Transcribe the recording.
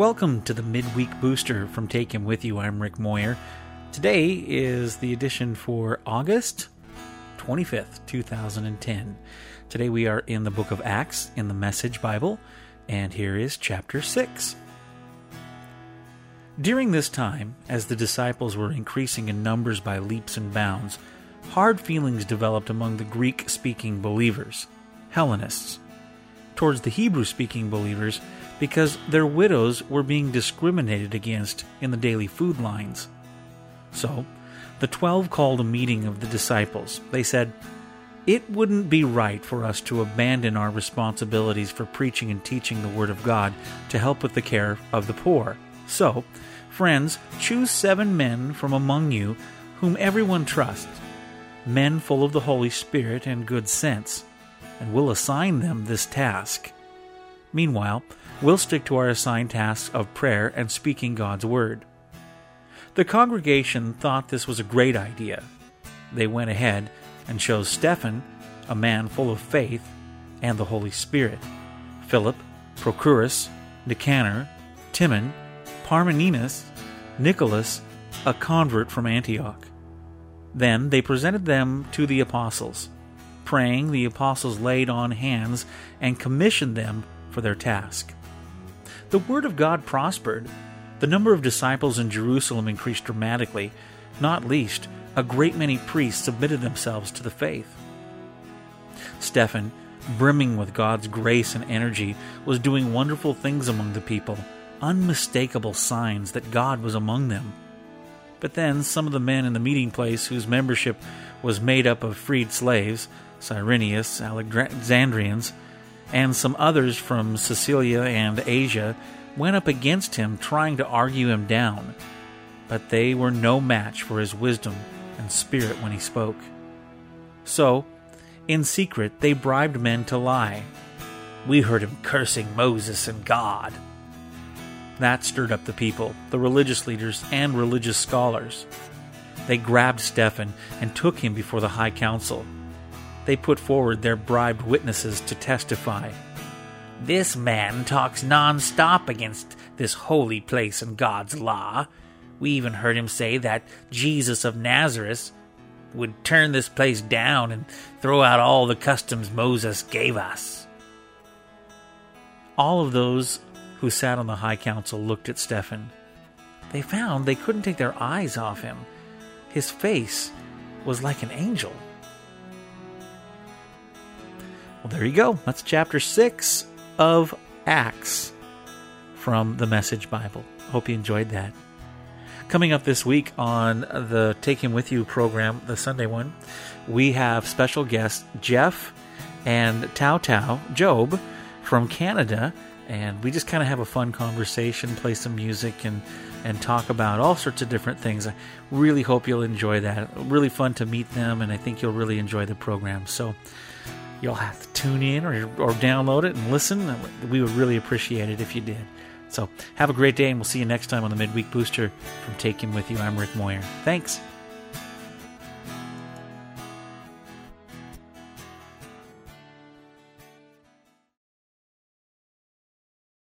Welcome to the midweek booster from Take Him With You. I'm Rick Moyer. Today is the edition for August 25th, 2010. Today we are in the book of Acts in the Message Bible, and here is chapter 6. During this time, as the disciples were increasing in numbers by leaps and bounds, hard feelings developed among the Greek speaking believers, Hellenists, towards the Hebrew speaking believers because their widows were being discriminated against in the daily food lines. So, the twelve called a meeting of the disciples. They said, It wouldn't be right for us to abandon our responsibilities for preaching and teaching the Word of God to help with the care of the poor. So, friends, choose seven men from among you whom everyone trusts, men full of the Holy Spirit and good sense, and we'll assign them this task. Meanwhile, we'll stick to our assigned tasks of prayer and speaking God's Word. The congregation thought this was a great idea. They went ahead and chose Stephen, a man full of faith and the Holy Spirit, Philip, Procorus, Nicanor, Timon, Parmenas, Nicholas, a convert from Antioch. Then they presented them to the apostles. Praying, the apostles laid on hands and commissioned them for their task. The word of God prospered. The number of disciples in Jerusalem increased dramatically. Not least, a great many priests submitted themselves to the faith. Stephen, brimming with God's grace and energy, was doing wonderful things among the people, unmistakable signs that God was among them. But then some of the men in the meeting place, whose membership was made up of freed slaves, Cyrenians, Alexandrians, and some others from Cilicia and Asia, went up against him, trying to argue him down. But they were no match for his wisdom and spirit when he spoke. So, in secret, they bribed men to lie. We heard him cursing Moses and God. That stirred up the people, the religious leaders, and religious scholars. They grabbed Stephen and took him before the high council. They put forward their bribed witnesses to testify. This man talks non-stop against this holy place and God's law. We even heard him say that Jesus of Nazareth would turn this place down and throw out all the customs Moses gave us. All of those who sat on the high council looked at Stephen. They found they couldn't take their eyes off him. His face was like an angel. Well, there you go. That's chapter 6 of Acts from the Message Bible. Hope you enjoyed that. Coming up this week on the Take Him With You program, the Sunday one, we have special guests Jeff and Tao Tao, Job, from Canada and we just kind of have a fun conversation, play some music, and and talk about all sorts of different things. I really hope you'll enjoy that. Really fun to meet them, and I think you'll really enjoy the program. So you'll have to tune in or or download it and listen. We would really appreciate it if you did. So have a great day, and we'll see you next time on the Midweek Booster from Him With You. I'm Rick Moyer. Thanks.